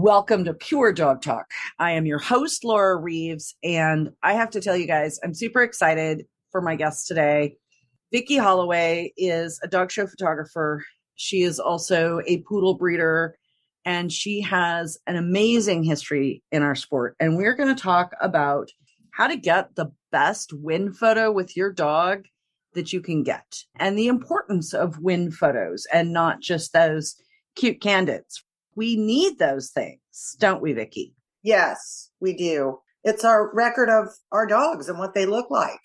Welcome to Pure Dog Talk. I am your host, Laura Reeves, and I have to tell you guys, I'm super excited for my guest today. Vicki Holloway is a dog show photographer. She is also a poodle breeder, and she has an amazing history in our sport. And we're going to talk about how to get the best win photo with your dog that you can get, and the importance of win photos and not just those cute candids we need those things, don't we, Vicki? Yes, we do. It's our record of our dogs and what they look like.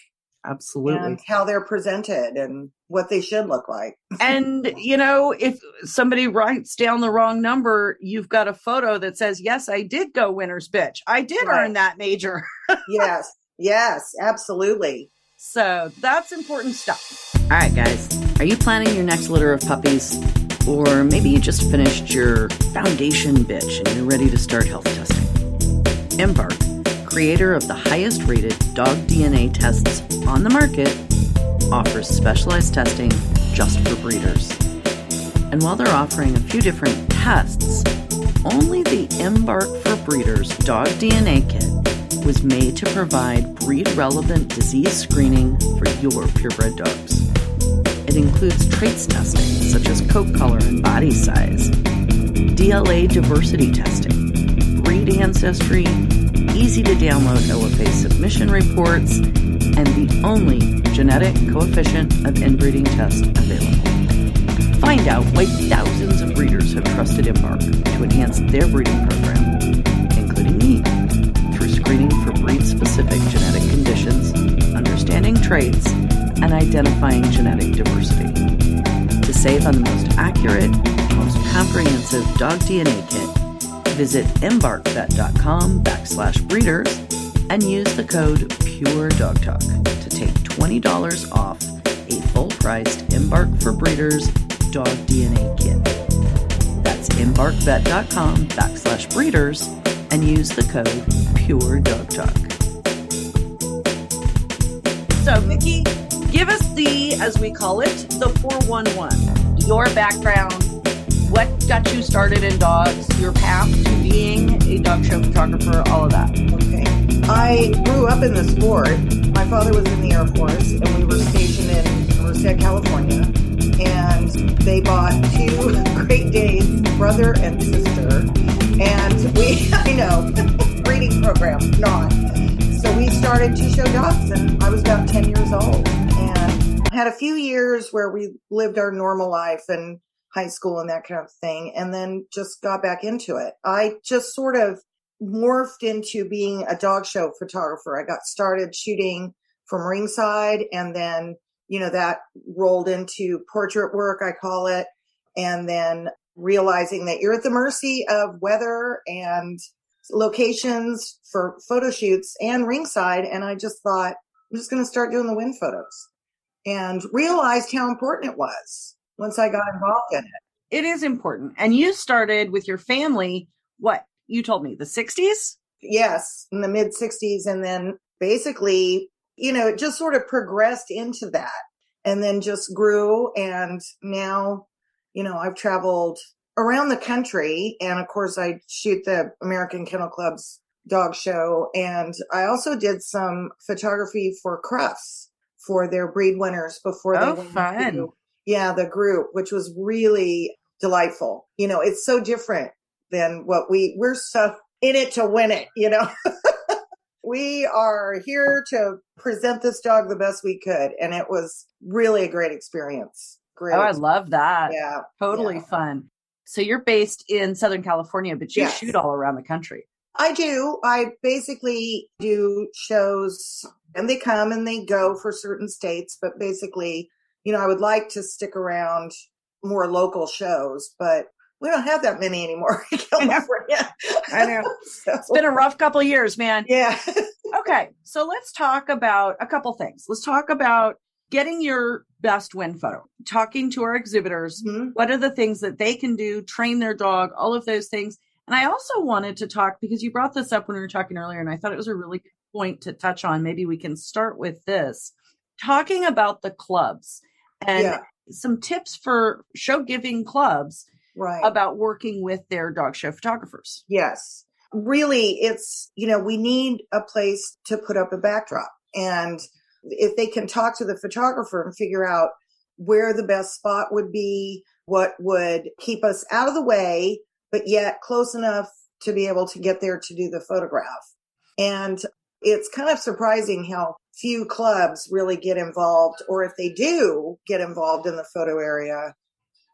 Absolutely. And how they're presented and what they should look like. and, you know, if somebody writes down the wrong number, you've got a photo that says, yes, I did go winner's bitch. I did right. earn that major. yes. Yes, absolutely. So that's important stuff. All right, guys. Are you planning your next litter of puppies? Or maybe you just finished your foundation bitch and you're ready to start health testing. Embark, creator of the highest rated dog DNA tests on the market, offers specialized testing just for breeders. And while they're offering a few different tests, only the Embark for Breeders dog DNA kit was made to provide breed relevant disease screening for your purebred dogs. It includes traits testing, such as coat color and body size, DLA diversity testing, breed ancestry, easy to download OFA submission reports, and the only genetic coefficient of inbreeding test available. Find out why thousands of breeders have trusted Embark to enhance their breeding program, including me, through screening for breed specific genetic conditions, understanding traits, and identifying genetic diversity. To save on the most accurate, most comprehensive dog DNA kit, visit embarkvet.com backslash breeders and use the code PureDogTalk to take $20 off a full-priced Embark for Breeders dog DNA kit. That's embarkvet.com backslash breeders and use the code PureDogTalk. So, Vicki, give us the, as we call it, the 411. Your background, what got you started in dogs, your path to being a dog show photographer, all of that. Okay. I grew up in the sport. My father was in the Air Force, and we were stationed in of California. And they bought two Great Danes, brother and sister. And we, I know, breeding program, not. Started to show dogs, and I was about 10 years old and had a few years where we lived our normal life and high school and that kind of thing, and then just got back into it. I just sort of morphed into being a dog show photographer. I got started shooting from ringside and then, you know, that rolled into portrait work, I call it. And then realizing that you're at the mercy of weather and locations for photo shoots and ringside. And I just thought, I'm just going to start doing the wind photos and realized how important it was once I got involved in it. It is important. And you started with your family, what you told me, the 60s? Yes, in the mid 60s. And then basically, you know, it just sort of progressed into that and then just grew. And now, you know, I've traveled around the country. And of course, I shoot the American Kennel Club's dog show. And I also did some photography for Crufts for their breed winners before they oh, went fun. To, yeah, the group, which was really delightful. You know, it's so different than what we we're so in it to win it, you know. we are here to present this dog the best we could and it was really a great experience. Great. Oh, I love that. Yeah. Totally yeah. fun. So you're based in Southern California, but you yes. shoot all around the country. I do. I basically do shows and they come and they go for certain states, but basically, you know, I would like to stick around more local shows, but we don't have that many anymore in California. I know. so, it's been a rough couple years, man. Yeah. okay. Okay, so let's talk about a couple things. Let's talk about getting your best win photo, talking to our exhibitors. Mhm. What are the things that they can do, train their dog, all of those things. And I also wanted to talk because you brought this up when we were talking earlier, and I thought it was a really good point to touch on. Maybe we can start with this talking about the clubs and Yeah. some tips for show giving clubs Right. about working with their dog show photographers. Yes. Really, it's, you know, we need a place to put up a backdrop. And if they can talk to the photographer and figure out where the best spot would be, what would keep us out of the way, but yet close enough to be able to get there to do the photograph. And it's kind of surprising how few clubs really get involved, or if they do get involved in the photo area,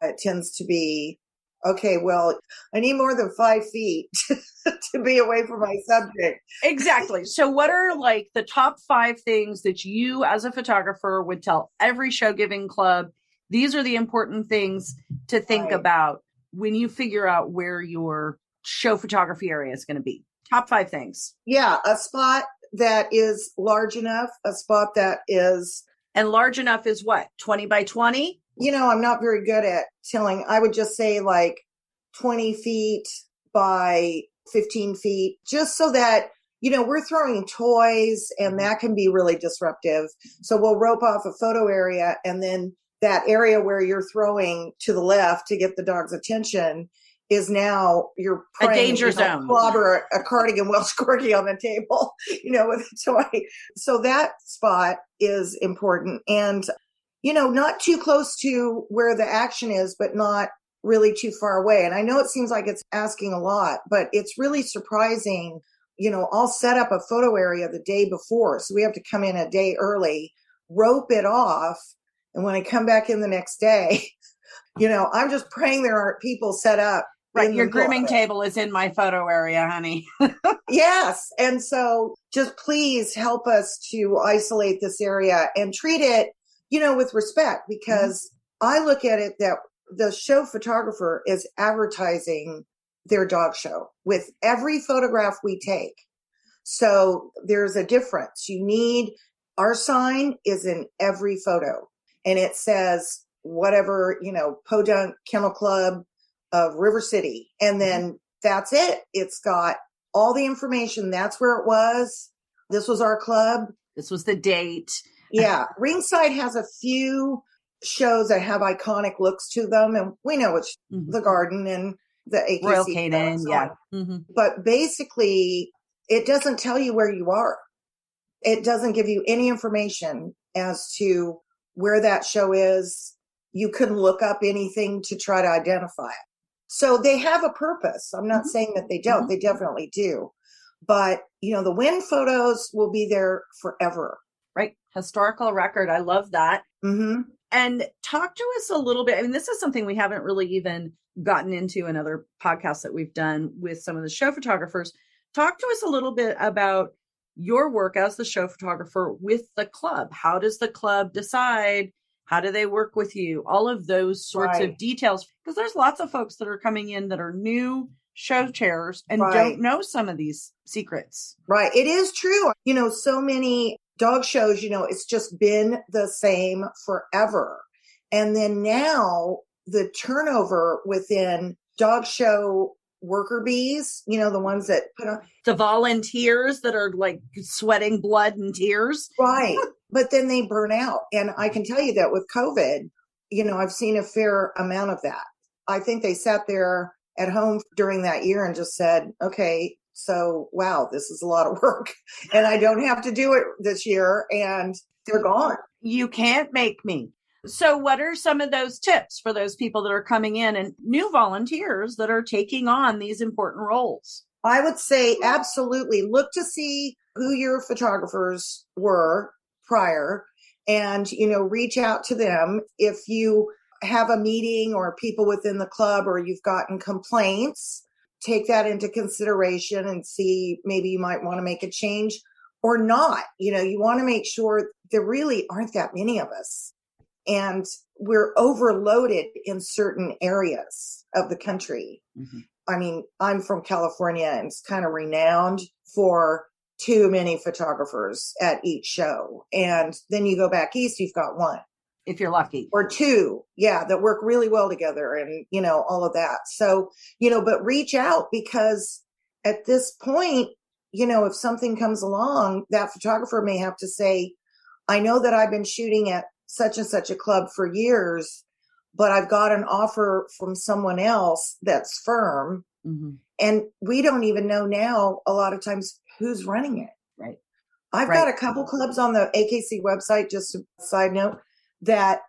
it tends to be okay, well, I need more than five feet to be away from my subject. Exactly. So, what are like the top five things that you, as a photographer, would tell every show giving club? These are the important things to think Right. about when you figure out where your show photography area is going to be. Top five things. Yeah, a spot that is large enough, a spot that is, And large enough is what? 20 by 20? You know, I'm not very good at telling. I would just say like 20 feet by 15 feet, just so that, you know, we're throwing toys and mm-hmm. that can be really disruptive. So we'll rope off a photo area and then that area where you're throwing to the left to get the dog's attention is now you're A danger zone. Clobber a cardigan Welsh corgi on the table, you know, with a toy. So that spot is important. And, you know, not too close to where the action is, but not really too far away. And I know it seems like it's asking a lot, but it's really surprising. You know, I'll set up a photo area the day before. So we have to come in a day early, rope it off. And when I come back in the next day, you know, I'm just praying there aren't people set up. Right. Your grooming book. table is in my photo area, honey. Yes. And so just please help us to isolate this area and treat it, you know, with respect mm-hmm. because I look at it that the show photographer is advertising their dog show with every photograph we take. So there's a difference. You need our sign is in every photo and it says whatever, you know, Podunk Kennel Club of River City. And mm-hmm. then that's it. It's got all the information. That's where it was. This was our club. This was the date. Yeah. Ringside has a few shows that have iconic looks to them. And we know it's Mhm. the garden and the AKC. Royal show and Canin. so Yeah. on. hmm But basically, it doesn't tell you where you are. It doesn't give you any information as to where that show is. You couldn't look up anything to try to identify it. So they have a purpose. I'm not Mhm. saying that they don't. Mhm. They definitely do. But, you know, the wind photos will be there forever. Right. Historical record. I love that. hmm and talk to us a little bit. I mean, this is something we haven't really even gotten into in other podcasts that we've done with some of the show photographers. Talk to us a little bit about your work as the show photographer with the club. How does the club decide? How do they work with you? All of those sorts of details. Because there's lots of folks that are coming in that are new show chairs and Right. don't know some of these secrets. Right. It is true. You know, so many dog shows, you know, it's just been the same forever. And then now the turnover within dog show worker bees, you know, the ones that put on, The volunteers that are like sweating blood and tears. right. but then they burn out. And I can tell you that with COVID, you know, I've seen a fair amount of that. I think they sat there at home during that year and just said, okay, so wow, this is a lot of work and I don't have to do it this year. And they're gone. you can't make me. So, what are some of those tips for those people that are coming in and new volunteers that are taking on these important roles? I would say absolutely look to see who your photographers were prior and, you know, reach out to them. If you have a meeting or people within the club or you've gotten complaints, take that into consideration and see maybe you might want to make a change or not. You know, you want to make sure there really aren't that many of us and we're overloaded in certain areas of the country. Mm-hmm. I mean, I'm from California and it's kind of renowned for too many photographers at each show. And then you go back east, you've got one if you're lucky. Or two yeah that work really well together and you know all of that. So you know but reach out because at this point you know if something comes along that photographer may have to say i know that i've been shooting at such and such a club for years but i've got an offer from someone else that's firm. Mm-hmm. and we don't even know now a lot of times who's running it. Right. I've right. got a couple clubs on the AKC website, just a side note, that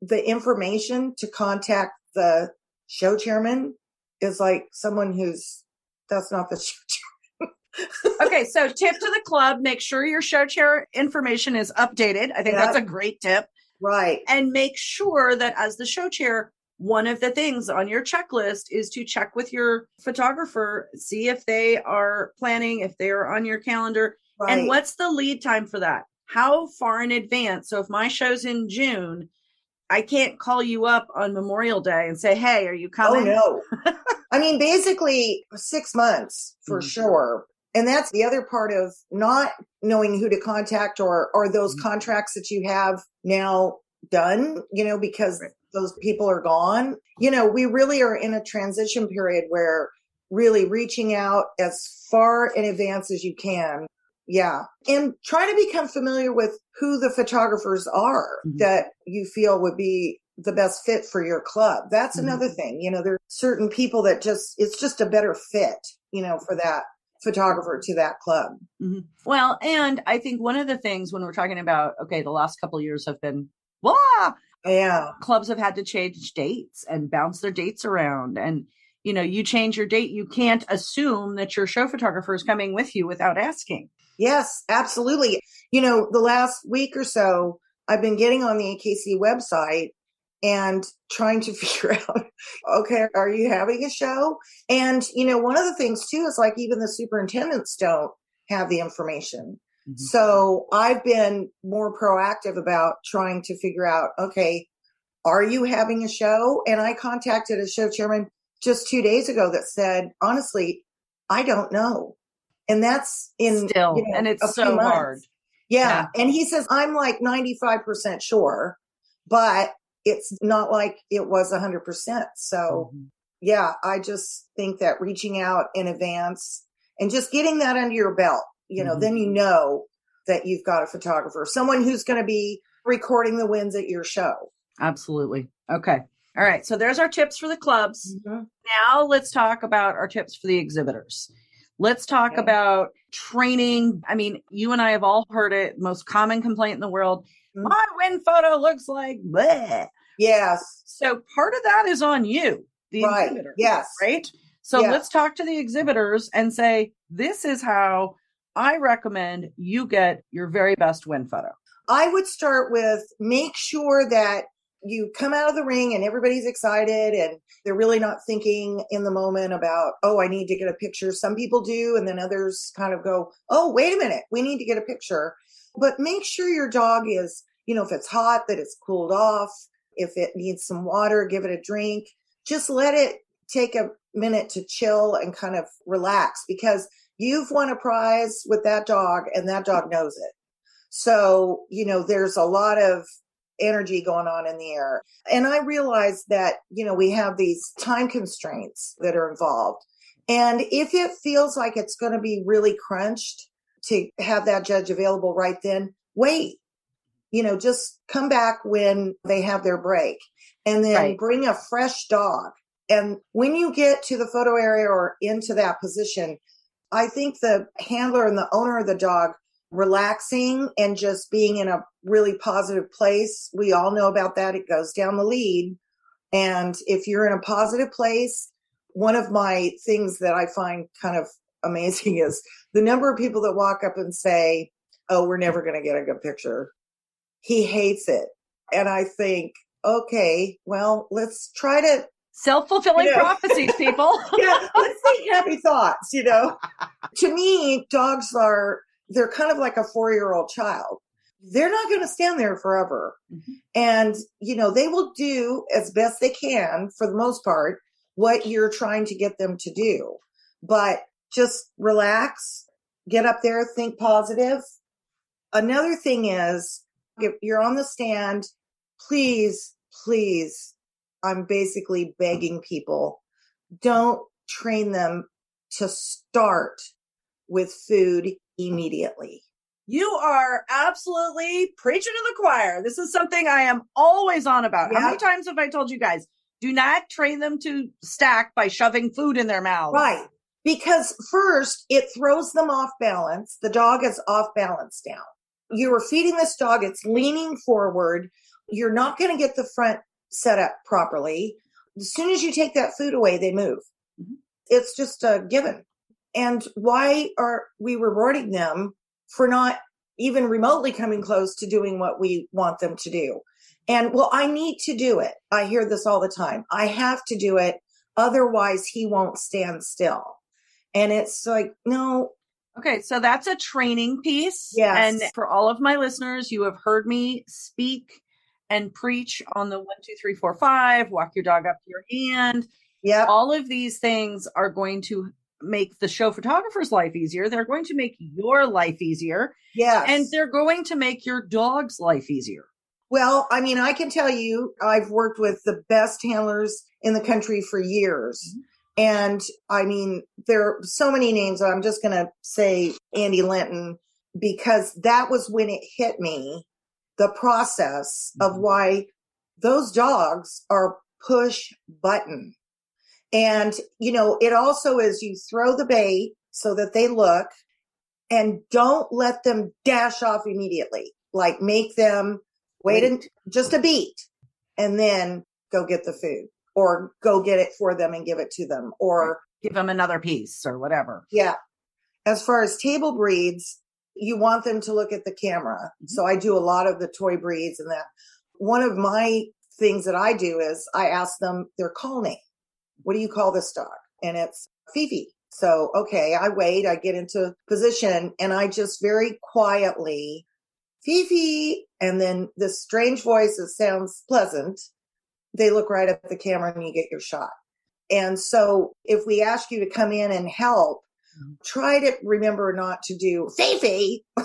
the information to contact the show chairman is like someone who's that's not the show chairman. okay, so tip to the club: make sure your show chair information is updated. I think that's a great tip. Right, and make sure that as the show chair, one of the things on your checklist is to check with your photographer, see if they are planning, if they are on your calendar, right. and what's the lead time for that how far in advance? So if my show's in June, I can't call you up on Memorial Day and say, "Hey, are you oh, coming?" Oh no. I mean, basically 6 months for mm-hmm. sure. And that's the other part of not knowing who to contact or or those mm-hmm. contracts that you have now done, you know, because right. those people are gone. You know, we really are in a transition period where really reaching out as far in advance as you can yeah. And try to become familiar with who the photographers are mm-hmm. that you feel would be the best fit for your club. That's mm-hmm. another thing. You know, there are certain people that just, it's just a better fit, you know, for that photographer to that club. Mm-hmm. Well, and I think one of the things when we're talking about, okay, the last couple years have been, blah, yeah, clubs have had to change dates and bounce their dates around. And, you know, you change your date, you can't assume that your show photographer is coming with you without asking. Yes, absolutely. You know, the last week or so, I've been getting on the AKC website and trying to figure out, okay, are you having a show? And, you know, one of the things too is like even the superintendents don't have the information. Mm-hmm. So I've been more proactive about trying to figure out, okay, are you having a show? And I contacted a show chairman just two days ago that said, honestly, I don't know and that's in still, you know, and it's so hard. Yeah. yeah. And he says, I'm like 95% sure, but it's not like it was 100%. So, mm-hmm. yeah, I just think that reaching out in advance and just getting that under your belt, you know, mm-hmm. then you know that you've got a photographer, someone who's going to be recording the wins at your show. Absolutely. Okay. All right. So there's our tips for the clubs. Mm-hmm. Now let's talk about our tips for the exhibitors. Let's talk okay. about training. I mean, you and I have all heard it. Most common complaint in the world. Mm-hmm. My win photo looks like bleh. Yes. So part of that is on you, the right. exhibitor. Yes. Right. So yes. let's talk to the exhibitors and say, this is how I recommend you get your very best win photo. I would start with make sure that you come out of the ring and everybody's excited and they're really not thinking in the moment about, oh, I need to get a picture. Some people do, and then others kind of go, oh, wait a minute, we need to get a picture. But make sure your dog is, you know, if it's hot, that it's cooled off. If it needs some water, give it a drink. Just let it take a minute to chill and kind of relax because you've won a prize with that dog and that dog knows it. So, you know, there's a lot of energy going on in the air. And I realized that, you know, we have these time constraints that are involved. And if it feels like it's going to be really crunched to have that judge available right then, wait. You know, just come back when they have their break and then right. bring a fresh dog. And when you get to the photo area or into that position, I think the handler and the owner of the dog relaxing and just being in a really positive place. We all know about that. It goes down the lead. And if you're in a positive place, one of my things that I find kind of amazing is the number of people that walk up and say, Oh, we're never going to get a good picture. He hates it. And I think, okay, well, let's try to self fulfilling you know, prophecies, people. yeah, let's think happy thoughts, you know. to me, dogs are they're kind of like a four year old child. They're not going to stand there forever. Mm-hmm. And, you know, they will do as best they can for the most part what you're trying to get them to do. But just relax get up there, think positive. Another thing is if you're on the stand, please, please, I'm basically begging people don't train them to start with food immediately. You are absolutely preaching to the choir. This is something I am always on about. How many times have I told you guys? Do not train them to stack by shoving food in their mouth? Right. Because first, it throws them off balance. The dog is off balance now. You are feeding this dog, it's leaning forward. You're not going to get the front set up properly. As soon as you take that food away, they move. Mm-hmm. It's just a given. And why are we rewarding them for not even remotely coming close to doing what we want them to do? And well, I need to do it. I hear this all the time. I have to do it. Otherwise, he won't stand still. And it's like, no. Okay. So that's a training piece. Yes. And for all of my listeners, you have heard me speak and preach on the one, two, three, four, five, walk your dog up to your hand. Yeah. All of these things are going to make the show photographer's life easier. They're going to make your life easier. Yes. And they're going to make your dog's life easier. Well, I mean, I can tell you, I've worked with the best handlers in the country for years. Mm-hmm. And I mean, there are so many names. I'm just going to say Andy Linton because that was when it hit me the process mm-hmm. of why those dogs are push button. And, you know, it also is you throw the bait so that they look and don't let them dash off immediately. Like make them wait and just a beat and then go get the food or go get it for them and give it to them or give them another piece or whatever. Yeah. As far as table breeds, you want them to look at the camera. Mm-hmm. So I do a lot of the toy breeds and that. One of my things that I do is I ask them their call name what do you call this dog? And it's Fifi. So, okay, I wait, I get into position and I just very quietly, Fifi. And then this strange voice that sounds pleasant. They look right at the camera and you get your shot. And so if we ask you to come in and help, mm-hmm. try to remember not to do Fifi.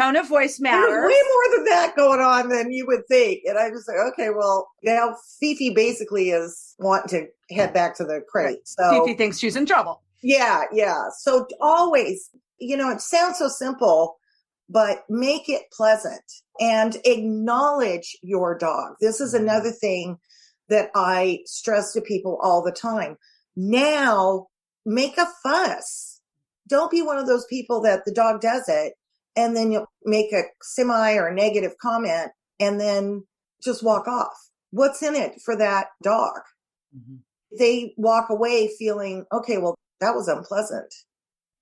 tone of voice matters. There's way more than that going on than you would think. And I just like, okay, well, now Fifi basically is wanting to head back to the crate. So Fifi thinks she's in trouble. Yeah, yeah. So always, you know, it sounds so simple, but make it pleasant and acknowledge your dog. This is mm-hmm. another thing that I stress to people all the time. Now make a fuss. Don't be one of those people that the dog does it and then you'll make a semi or a negative comment and then just walk off. What's in it for that dog? Mm-hmm. They walk away feeling, okay, well, that was unpleasant.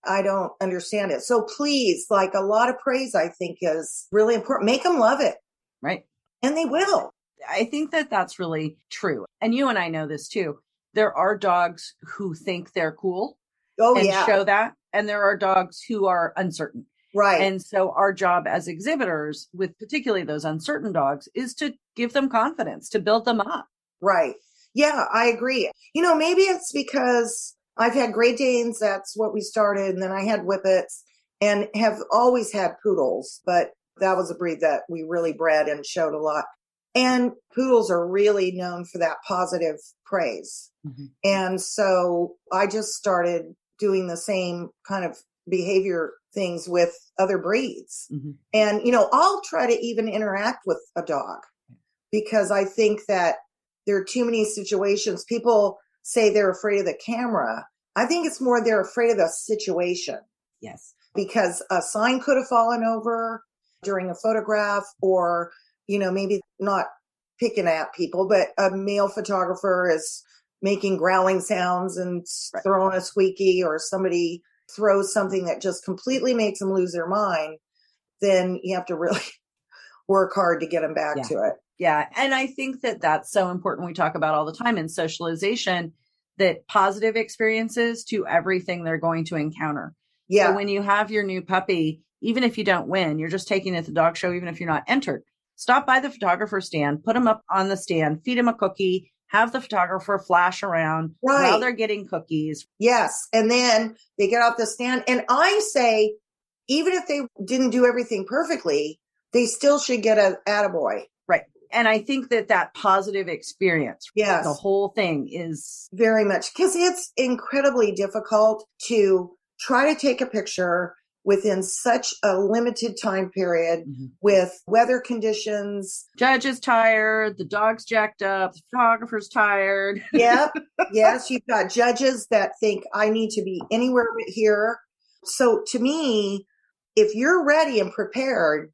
I don't understand it. So please, like a lot of praise, I think is really important. Make them love it. Right. And they will. I think that that's really true. And you and I know this too. There are dogs who think they're cool. Oh, and yeah. show that. And there are dogs who are uncertain. Right. And so our job as exhibitors with particularly those uncertain dogs is to give them confidence, to build them up. Right. Yeah, I agree. You know, maybe it's because I've had Great Danes, that's what we started, and then I had Whippets and have always had poodles, but that was a breed that we really bred and showed a lot. And poodles are really known for that positive praise. Mm-hmm. And so I just started doing the same kind of behavior things with other breeds. Mm-hmm. And, you know, I'll try to even interact with a dog because I think that there are too many situations. People say they're afraid of the camera. I think it's more they're afraid of the situation. Yes. Because a sign could have fallen over during a photograph or, you know, maybe not picking at people, but a male photographer is making growling sounds and right. throwing a squeaky or somebody throws something that just completely makes them lose their mind, then you have to really work hard to get them back yeah. to it. Yeah. And I think that that's so important. We talk about all the time in socialization that positive experiences to everything they're going to encounter. Yeah. So when you have your new puppy, even if you don't win, you're just taking it to the dog show, even if you're not entered. Stop by the photographer stand, put them up on the stand, feed them a cookie, have the photographer flash around Right. while they're getting cookies. Yes. And then they get off the stand. And I say, even if they didn't do everything perfectly, they still should get a attaboy. Right. And I think that that positive experience, Yes. the whole thing is very much because it's incredibly difficult to try to take a picture within such a limited time period mm-hmm. with weather conditions. judge is tired, the dog's jacked up, the photographer's tired. Yep. yes. You've got judges that think I need to be anywhere but here. So to me, if you're ready and prepared,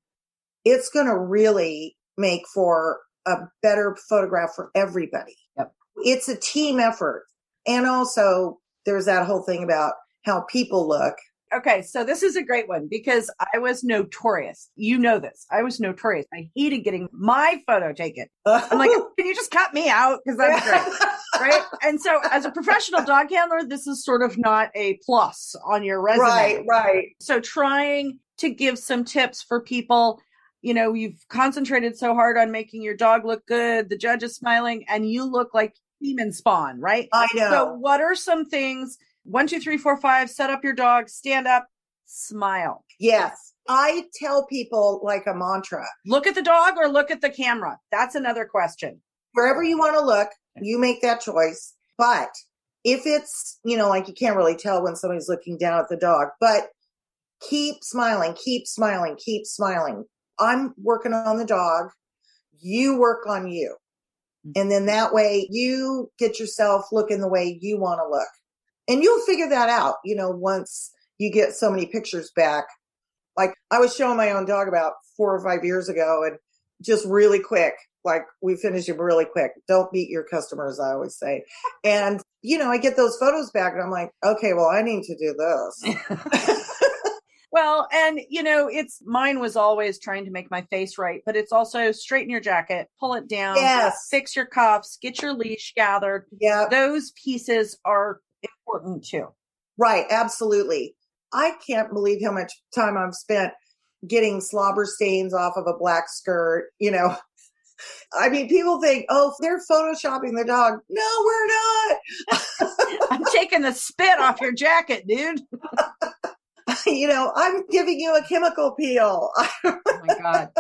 it's going to really make for a better photograph for everybody. Yep. It's a team effort. And also there's that whole thing about how people look. Okay, so this is a great one because I was notorious. You know this. I was notorious. I hated getting my photo taken. I'm like, can you just cut me out? Because that's great. right? And so, as a professional dog handler, this is sort of not a plus on your resume. right, right. So, trying to give some tips for people. You know, you've concentrated so hard on making your dog look good. The judge is smiling, and you look like demon spawn, right? I know. So, what are some things? One, two, three, four, five. Set up your dog. Stand up. Smile. yes. I tell people like a mantra Look at the dog or look at the camera. That's another question. wherever you want to look, you make that choice. But if it's, you know, like you can't really tell when somebody's looking down at the dog, but keep smiling, keep smiling, keep smiling. I'm working on the dog. You work on you. Mm-hmm. And then that way you get yourself looking the way you want to look. And you'll figure that out, you know, once you get so many pictures back. Like I was showing my own dog about four or five years ago and just really quick, like we finished it really quick. Don't beat your customers, I always say. And, you know, I get those photos back and I'm like, okay, well, I need to do this. Well, and you know, it's mine was always trying to make my face right, but it's also straighten your jacket, pull it down, Yes. fix your cuffs, get your leash gathered. yeah, Those pieces are important too. right. Absolutely. I can't believe how much time I've spent getting slobber stains off of a black skirt, you know. I mean, people think, oh, they're photoshopping the dog. No, we're not. I'm taking the spit off your jacket, dude. you know, I'm giving you a chemical peel. Oh my god.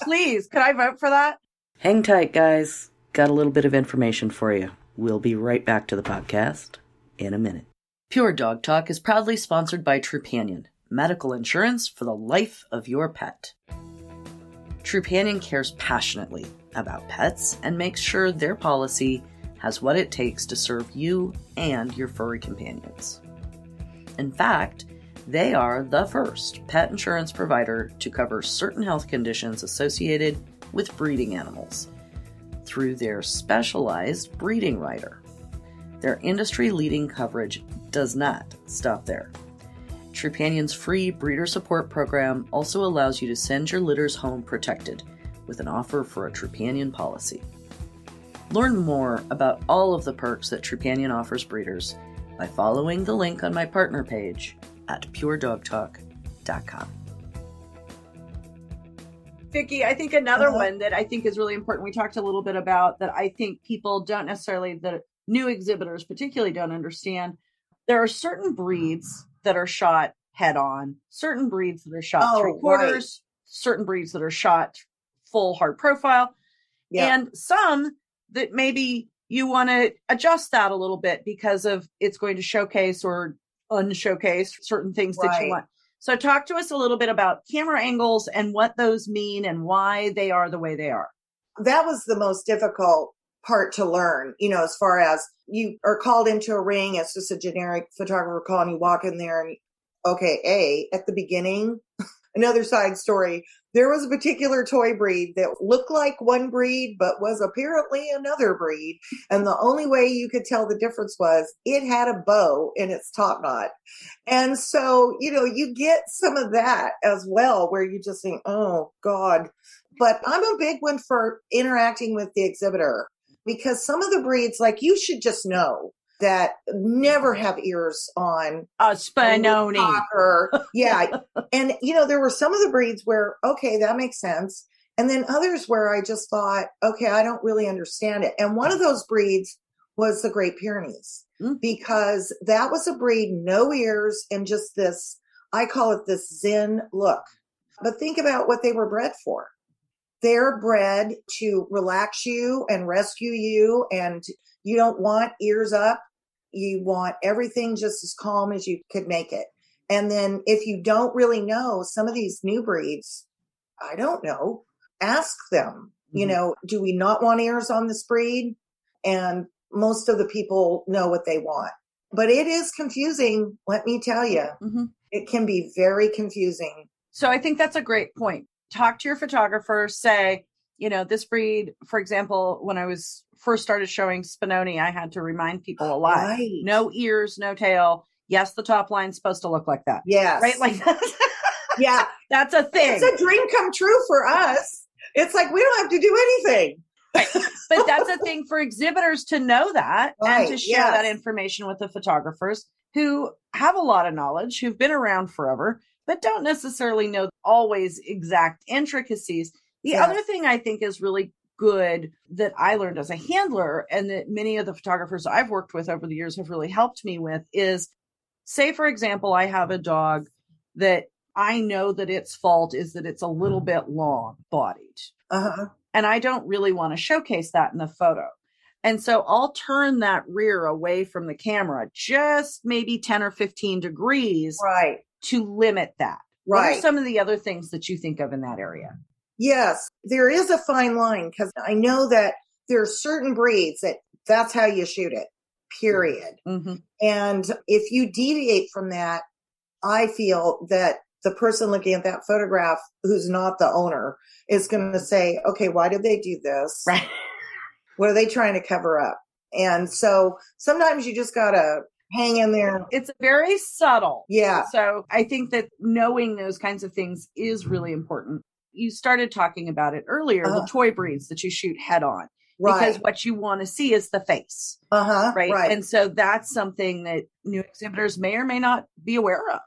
Please, could I vote for that? Hang tight, guys. Got a little bit of information for you. We'll be right back to the podcast in a minute. Pure Dog Talk is proudly sponsored by Trupanion, medical insurance for the life of your pet. Trupanion cares passionately about pets and makes sure their policy has what it takes to serve you and your furry companions. In fact, they are the first pet insurance provider to cover certain health conditions associated with breeding animals through their specialized breeding rider. Their industry leading coverage does not stop there. Trupanion's free breeder support program also allows you to send your litters home protected with an offer for a Trupanion policy. Learn more about all of the perks that Trupanion offers breeders by following the link on my partner page at puredogtalk.com. Vicki, I think another Uh-huh. one that I think is really important, we talked a little bit about that I think people don't necessarily, the new exhibitors particularly don't understand. There are certain breeds that are shot head on, certain breeds that are shot Oh, three quarters, certain breeds that are shot full hard profile, Yeah. and some that maybe you want to adjust that a little bit because of it's going to showcase or unshowcase certain things that you want. So talk to us a little bit about camera angles and what those mean and why they are the way they are. that was the most difficult part to learn, you know, as far as you are called into a ring, it's just a generic photographer call and you walk in there and okay, A, at the beginning, another side story, there was a particular toy breed that looked like one breed but was apparently another breed. And the only way you could tell the difference was it had a bow in its top knot. And so, you know, you get some of that as well where you just think, oh God, but I'm a big one for interacting with the exhibitor because some of the breeds, like you should just know that never have ears on A Spinoni. Yeah. and you know, there were some of the breeds where, okay, that makes sense. And then others where I just thought, okay, I don't really understand it. And one of those breeds was the Great Pyrenees Mm. because that was a breed, no ears, and just this, I call it this Zen look. But think about what they were bred for. They're bred to relax you and rescue you, and you don't want ears up. You want everything just as calm as you could make it. And then if you don't really know some of these new breeds, I don't know, ask them, you Mhm. know, do we not want ears on this breed? And most of the people know what they want. But it is confusing, let me tell you. hmm It can be very confusing. So I think that's a great point. Talk to your photographer, say, you know, this breed, for example, when I was first started showing Spinoni, I had to remind people a lot. Right. No ears, no tail. Yes, the top line's supposed to look like that. Yes. Right? Like yeah. that's a thing. It's a dream come true for us. It's like we don't have to do anything. but that's a thing for exhibitors to know that and to share yes. that information with the photographers who have a lot of knowledge, who've been around forever, but don't necessarily know always exact intricacies. The Yes. other thing I think is really good that I learned as a handler and that many of the photographers I've worked with over the years have really helped me with is say, for example, I have a dog that I know that its fault is that it's a little bit long bodied Uh-huh. and I don't really want to showcase that in the photo. And so I'll turn that rear away from the camera just maybe 10 or 15 degrees Right. To limit that. What are some of the other things that you think of in that area? Yes, there is a fine line because I know that there are certain breeds that that's how you shoot it, period. hmm And if you deviate from that, I feel that the person looking at that photograph who's not the owner is going to say, okay, why did they do this? Right. What are they trying to cover up? And so sometimes you just got to hang in there. It's very subtle. Yeah. So I think that knowing those kinds of things is really important. You started talking about it earlier, Uh-huh. the toy breeds that you shoot head on, Right. because what you want to see is the face. uh huh. right? Right. And so that's something that new exhibitors may or may not be aware of.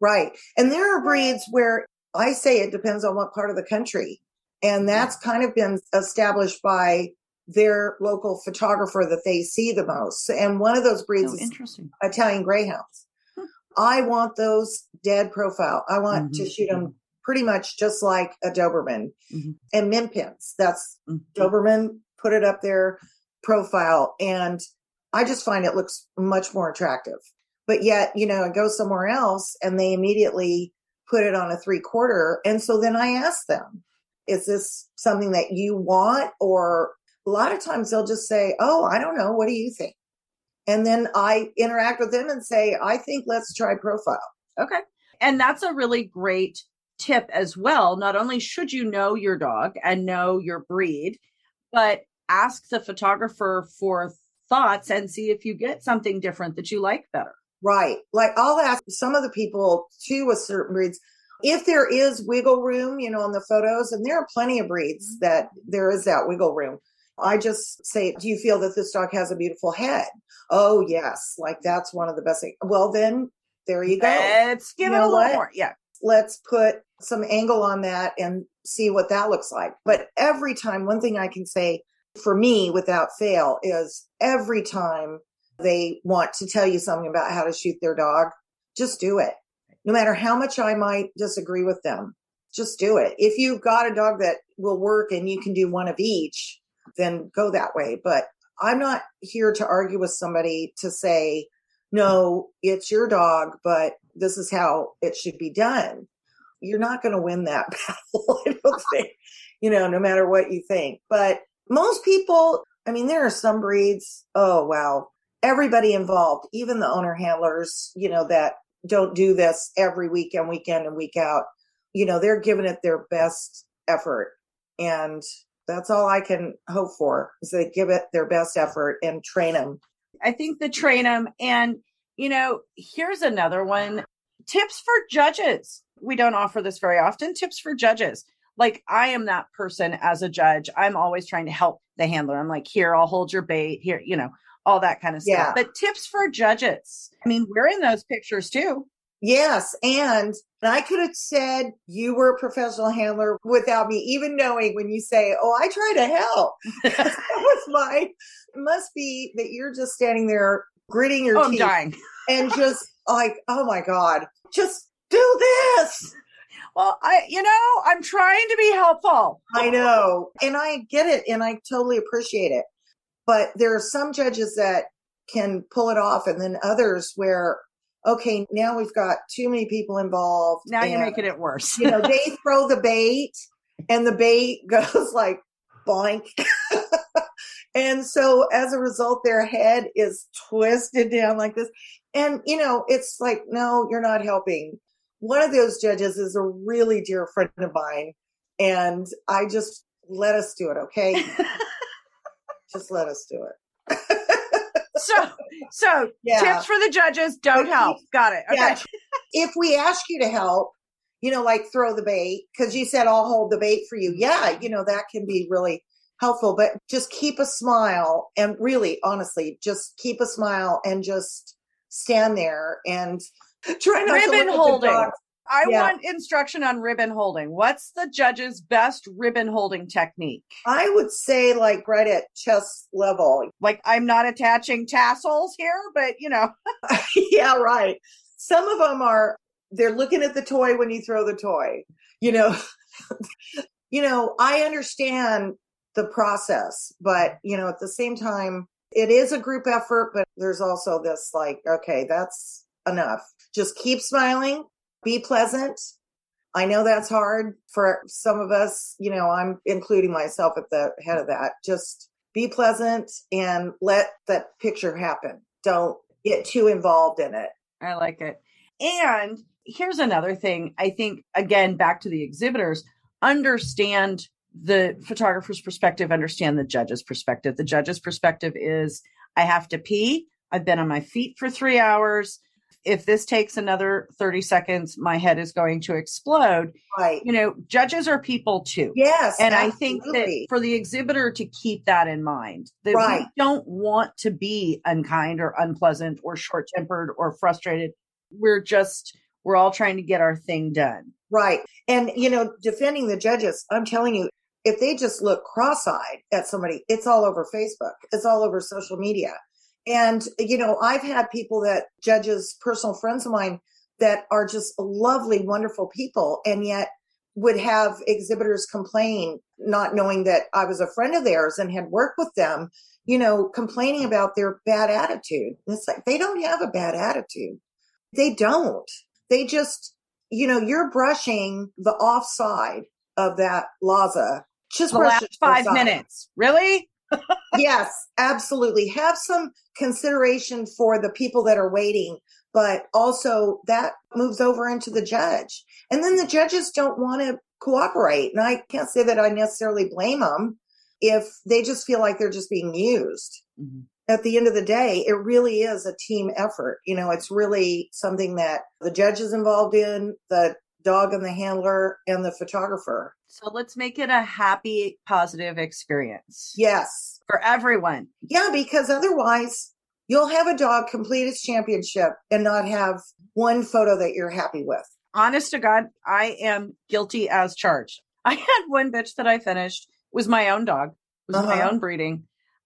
Right. And there are breeds where I say it depends on what part of the country. And that's kind of been established by their local photographer that they see the most. And one of those breeds Oh, is interesting. Italian Greyhounds. Hmm. I want those dead profile. I want to Mhm, shoot them pretty much just like a Doberman Mhm. and min pins. That's Mhm. Doberman put it up there profile. And I just find it looks much more attractive. But yet, you know, I go somewhere else and they immediately put it on a three quarter. And so then I ask them, is this something that you want? Or a lot of times they'll just say, oh, I don't know. What do you think? And then I interact with them and say, I think let's try profile. Okay. And that's a really great tip as well. Not only should you know your dog and know your breed, but ask the photographer for thoughts and see if you get something different that you like better. Right. Like I'll ask some of the people too with certain breeds if there is wiggle room, you know, in the photos, and there are plenty of breeds mm-hmm. that there is that wiggle room. I just say, do you feel that this dog has a beautiful head? Oh, yes. Like that's one of the best things. Well, then there you go. Let's give You it a little more. Yeah. Let's put some angle on that and see what that looks like. But every time, one thing I can say for me without fail is every time they want to tell you something about how to shoot their dog, just do it. No matter how much I might disagree with them, just do it. If you've got a dog that will work and you can do one of each, then go that way. But I'm not here to argue with somebody to say, no, it's your dog, but this is how it should be done. You're not going to win that battle, I don't think, you know, no matter what you think. But most people, I mean, there are some breeds, oh, wow, everybody involved, even the owner handlers, you know, that don't do this every weekend, weekend and week out, you know, they're giving it their best effort. And that's all I can hope for is they give it their best effort and train them. I think the train them. And, you know, here's another one tips for judges. We don't offer this very often. Tips for judges. Like, I am that person as a judge. I'm always trying to help the handler. I'm like, here, I'll hold your bait, here, you know, all that kind of stuff. Yeah. But tips for judges. I mean, we're in those pictures too. Yes. And I could have said you were a professional handler without me even knowing when you say, Oh, I try to help. that was my, must be that you're just standing there gritting your Oh, teeth and just like, Oh my God, just do this. Well, I, you know, I'm trying to be helpful. I know. And I get it and I totally appreciate it. But there are some judges that can pull it off and then others where, okay, now we've got too many people involved. Now you're making it worse. you know, they throw the bait and the bait goes like boink. and so as a result, their head is twisted down like this. And, you know, it's like, no, you're not helping. One of those judges is a really dear friend of mine. And I just let us do it, okay? just let us do it. So, so Yeah. tips for the judges: don't help. Got it. Okay. Yeah. if we ask you to help, you know, like throw the bait, because you said I'll hold the bait for you. Yeah, you know, that can be really helpful, but just keep a smile and really, honestly, just keep a smile and just stand there and try not to Ribbon look at the holding. dogs. I Yeah. want instruction on ribbon holding. What's the judge's best ribbon holding technique? I would say like right at chest level. Like, I'm not attaching tassels here, but you know, yeah, right. Some of them are they're looking at the toy when you throw the toy. You know, you know, I understand the process, but you know, at the same time, it is a group effort, but there's also this like, okay, that's enough. Just keep smiling, be pleasant. I know that's hard for some of us, you know, I'm including myself at the head of that. Just be pleasant and let that picture happen. Don't get too involved in it. I like it. And here's another thing. I think, again, back to the exhibitors, understand the photographer's perspective, understand the judge's perspective. The judge's perspective is I have to pee. I've been on my feet for three hours. If this takes another 30 seconds, my head is going to explode. Right. You know, judges are people too. Yes. And I think that for the exhibitor to keep that in mind, that Right. we don't want to be unkind or unpleasant or short tempered or frustrated. We're just, we're all trying to get our thing done. Right. And, you know, defending the judges, I'm telling you, if they just look cross eyed at somebody, it's all over Facebook, it's all over social media. And, you know, I've had people that judges, personal friends of mine that are just lovely, wonderful people, and yet would have exhibitors complain, not knowing that I was a friend of theirs and had worked with them, you know, complaining about their bad attitude. And it's like, they don't have a bad attitude. They don't. They just, you know, you're brushing the offside of that Lhasa. Just for The last it to the five minutes. Really? Yes, absolutely. Have some consideration for the people that are waiting, but also that moves over into the judge. And then the judges don't want to cooperate. And I can't say that I necessarily blame them if they just feel like they're just being used. Mhm. At the end of the day, it really is a team effort. You know, it's really something that the judge is involved in, the dog and the handler, and the photographer. So let's make it a happy, positive experience Yes. for everyone. Yeah, because otherwise you'll have a dog complete its championship and not have one photo that you're happy with. honest to God, I am guilty as charged. I had one bitch that I finished was my own dog. Was my Uh-huh. own breeding.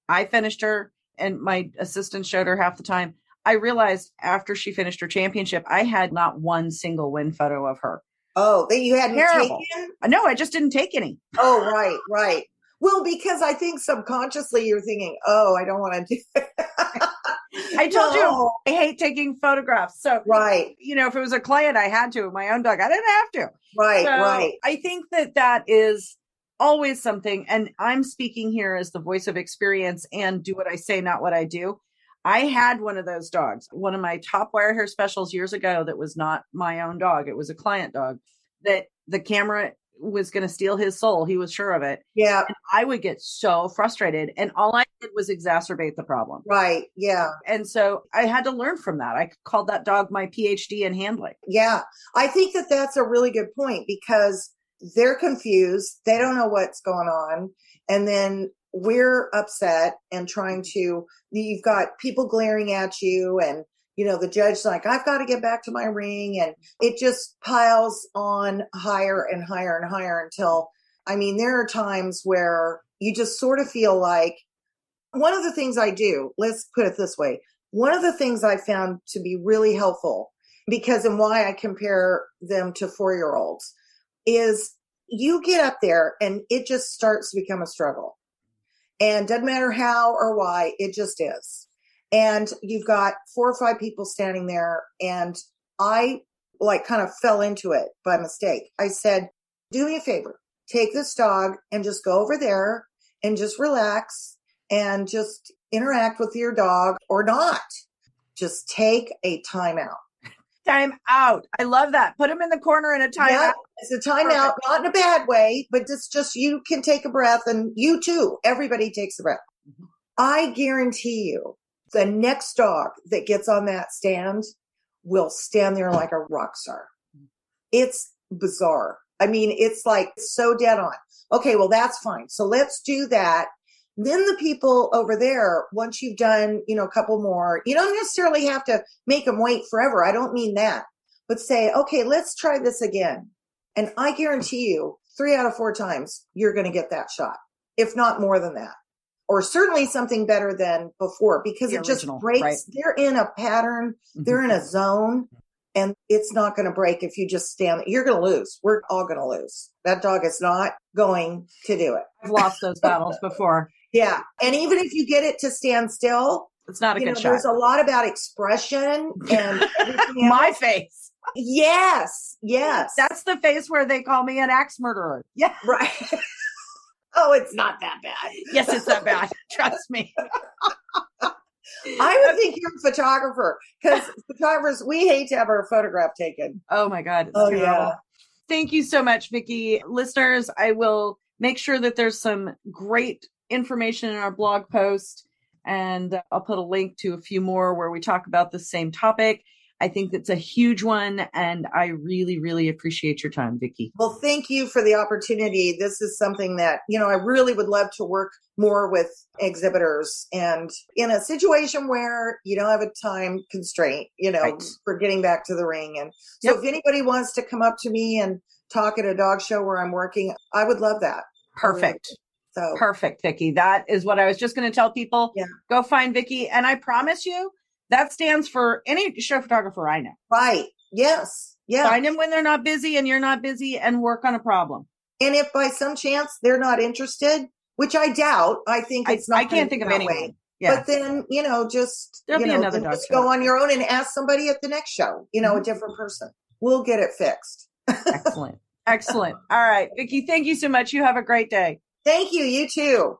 I finished her and my assistant showed her half the time. I realized after she finished her championship, I had not one single win photo of her. Oh, that you hadn't Terrible. taken? No, I just didn't take any. Oh, right, right. Well, because I think subconsciously you're thinking, oh, I don't want to do. I told No. you I hate taking photographs. So, Right, you know, if it was a client, I had to. My own dog, I didn't have to. right, So right. I think that that is always something. And I'm speaking here as the voice of experience and do what I say, not what I do. I had one of those dogs, one of my top wire hair specials years ago that was not my own dog. It was a client dog that the camera was going to steal his soul. He was sure of it. Yeah, And I would get so frustrated. And all I did was exacerbate the problem. right. Yeah, And so I had to learn from that. I called that dog my PhD in handling. yeah. I think that that's a really good point because they're confused. They don't know what's going on. And then we're upset and trying to, you've got people glaring at you and you know, the judge's like, I've got to get back to my ring. And it just piles on higher and higher and higher until, I mean, there are times where you just sort of feel like one of the things I do, let's put it this way. One of the things I found to be really helpful because and why I compare them to four year olds is you get up there and it just starts to become a struggle. And doesn't matter how or why, it just is. And you've got four or five people standing there. And I like kind of fell into it by mistake. I said, do me a favor, take this dog and just go over there and just relax and just interact with your dog or not. Just take a timeout. Time out. I love that. Put him in the corner in a timeout. Yeah, it's a timeout, not in a bad way, but it's just you can take a breath and you too. Everybody takes a breath. Mm-hmm. I guarantee you the next dog that gets on that stand will stand there like a rock star. It's bizarre. I mean, it's like so dead on. Okay, well, that's fine. So let's do that. Then the people over there, once you've done, you know, a couple more, you don't necessarily have to make them wait forever. I don't mean that, but say, okay, let's try this again. And I guarantee you three out of four times you're going to get that shot, if not more than that or certainly something better than before because the it original, just breaks. Right. They're in a pattern, mm-hmm. they're in a zone, and it's not going to break if you just stand. You're going to lose. We're all going to lose. That dog is not going to do it. I've lost those battles before. Yeah. And even if you get it to stand still, it's not a good know, shot. There's a lot about expression and my face. Yes. Yes. That's the face where they call me an axe murderer. Yeah. Right. oh, it's not that bad. Yes, it's that bad. Trust me. I would think you're a photographer because photographers, we hate to have our photograph taken. Oh my God. oh, terrible. yeah. Thank you so much, Vicki. Listeners, I will make sure that there's some great information in our blog post and I'll put a link to a few more where we talk about the same topic. I think that's a huge one. And I really, really appreciate your time, Vicki. Well, thank you for the opportunity. This is something that, you know, I really would love to work more with exhibitors and in a situation where you don't have a time constraint, you know, right. for getting back to the ring. And so yep. if anybody wants to come up to me and talk at a dog show where I'm working, I would love that. Perfect. So perfect, Vicki. That is what I was just going to tell people. Yeah. Go find Vicki. And I promise you, that stands for any show photographer I know. Right. Yes. Yeah. Find them when they're not busy and you're not busy and work on a problem. And if by some chance they're not interested, which I doubt, I think it's I, not. I can't think of anyone. Yeah. But then, you know, just, There'll you know, just go on your own and ask somebody at the next show, you know, mm-hmm. a different person. We'll get it fixed. Excellent. Excellent. All right. Vicki, thank you so much. You have a great day. Thank you. You too.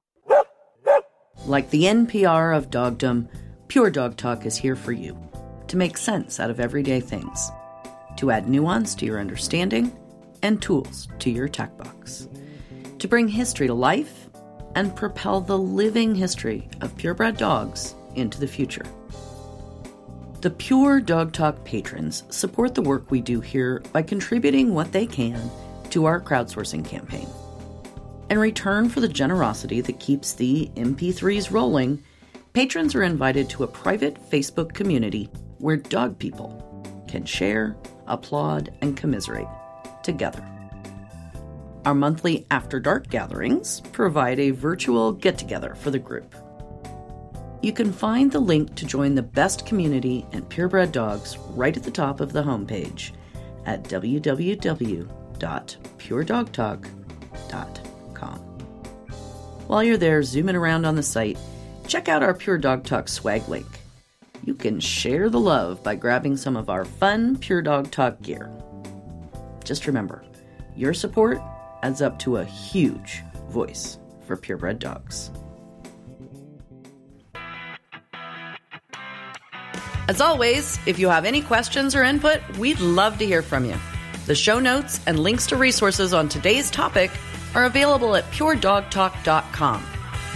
Like the NPR of dogdom, Pure Dog Talk is here for you to make sense out of everyday things, to add nuance to your understanding and tools to your tech box, to bring history to life and propel the living history of purebred dogs into the future. The Pure Dog Talk patrons support the work we do here by contributing what they can to our crowdsourcing campaign. In return for the generosity that keeps the MP3s rolling, patrons are invited to a private Facebook community where dog people can share, applaud, and commiserate together. Our monthly After Dark gatherings provide a virtual get together for the group. You can find the link to join the best community and purebred dogs right at the top of the homepage at While you're there zooming around on the site, check out our Pure Dog Talk swag link. You can share the love by grabbing some of our fun Pure Dog Talk gear. Just remember, your support adds up to a huge voice for purebred dogs. As always, if you have any questions or input, we'd love to hear from you. The show notes and links to resources on today's topic are available at puredogtalk.com.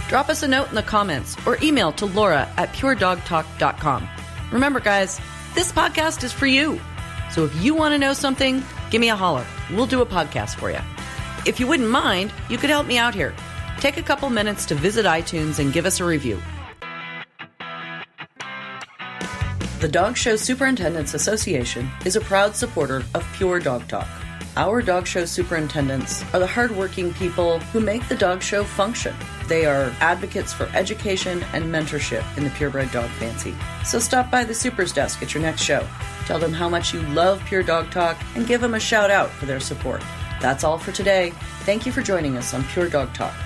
Drop us a note in the comments or email to laura at puredogtalk.com. Remember, guys, this podcast is for you. So if you want to know something, give me a holler. We'll do a podcast for you. If you wouldn't mind, you could help me out here. Take a couple minutes to visit iTunes and give us a review. The Dog Show Superintendents Association is a proud supporter of Pure Dog Talk. Our dog show superintendents are the hardworking people who make the dog show function. They are advocates for education and mentorship in the purebred dog fancy. So stop by the Supers desk at your next show. Tell them how much you love Pure Dog Talk and give them a shout out for their support. That's all for today. Thank you for joining us on Pure Dog Talk.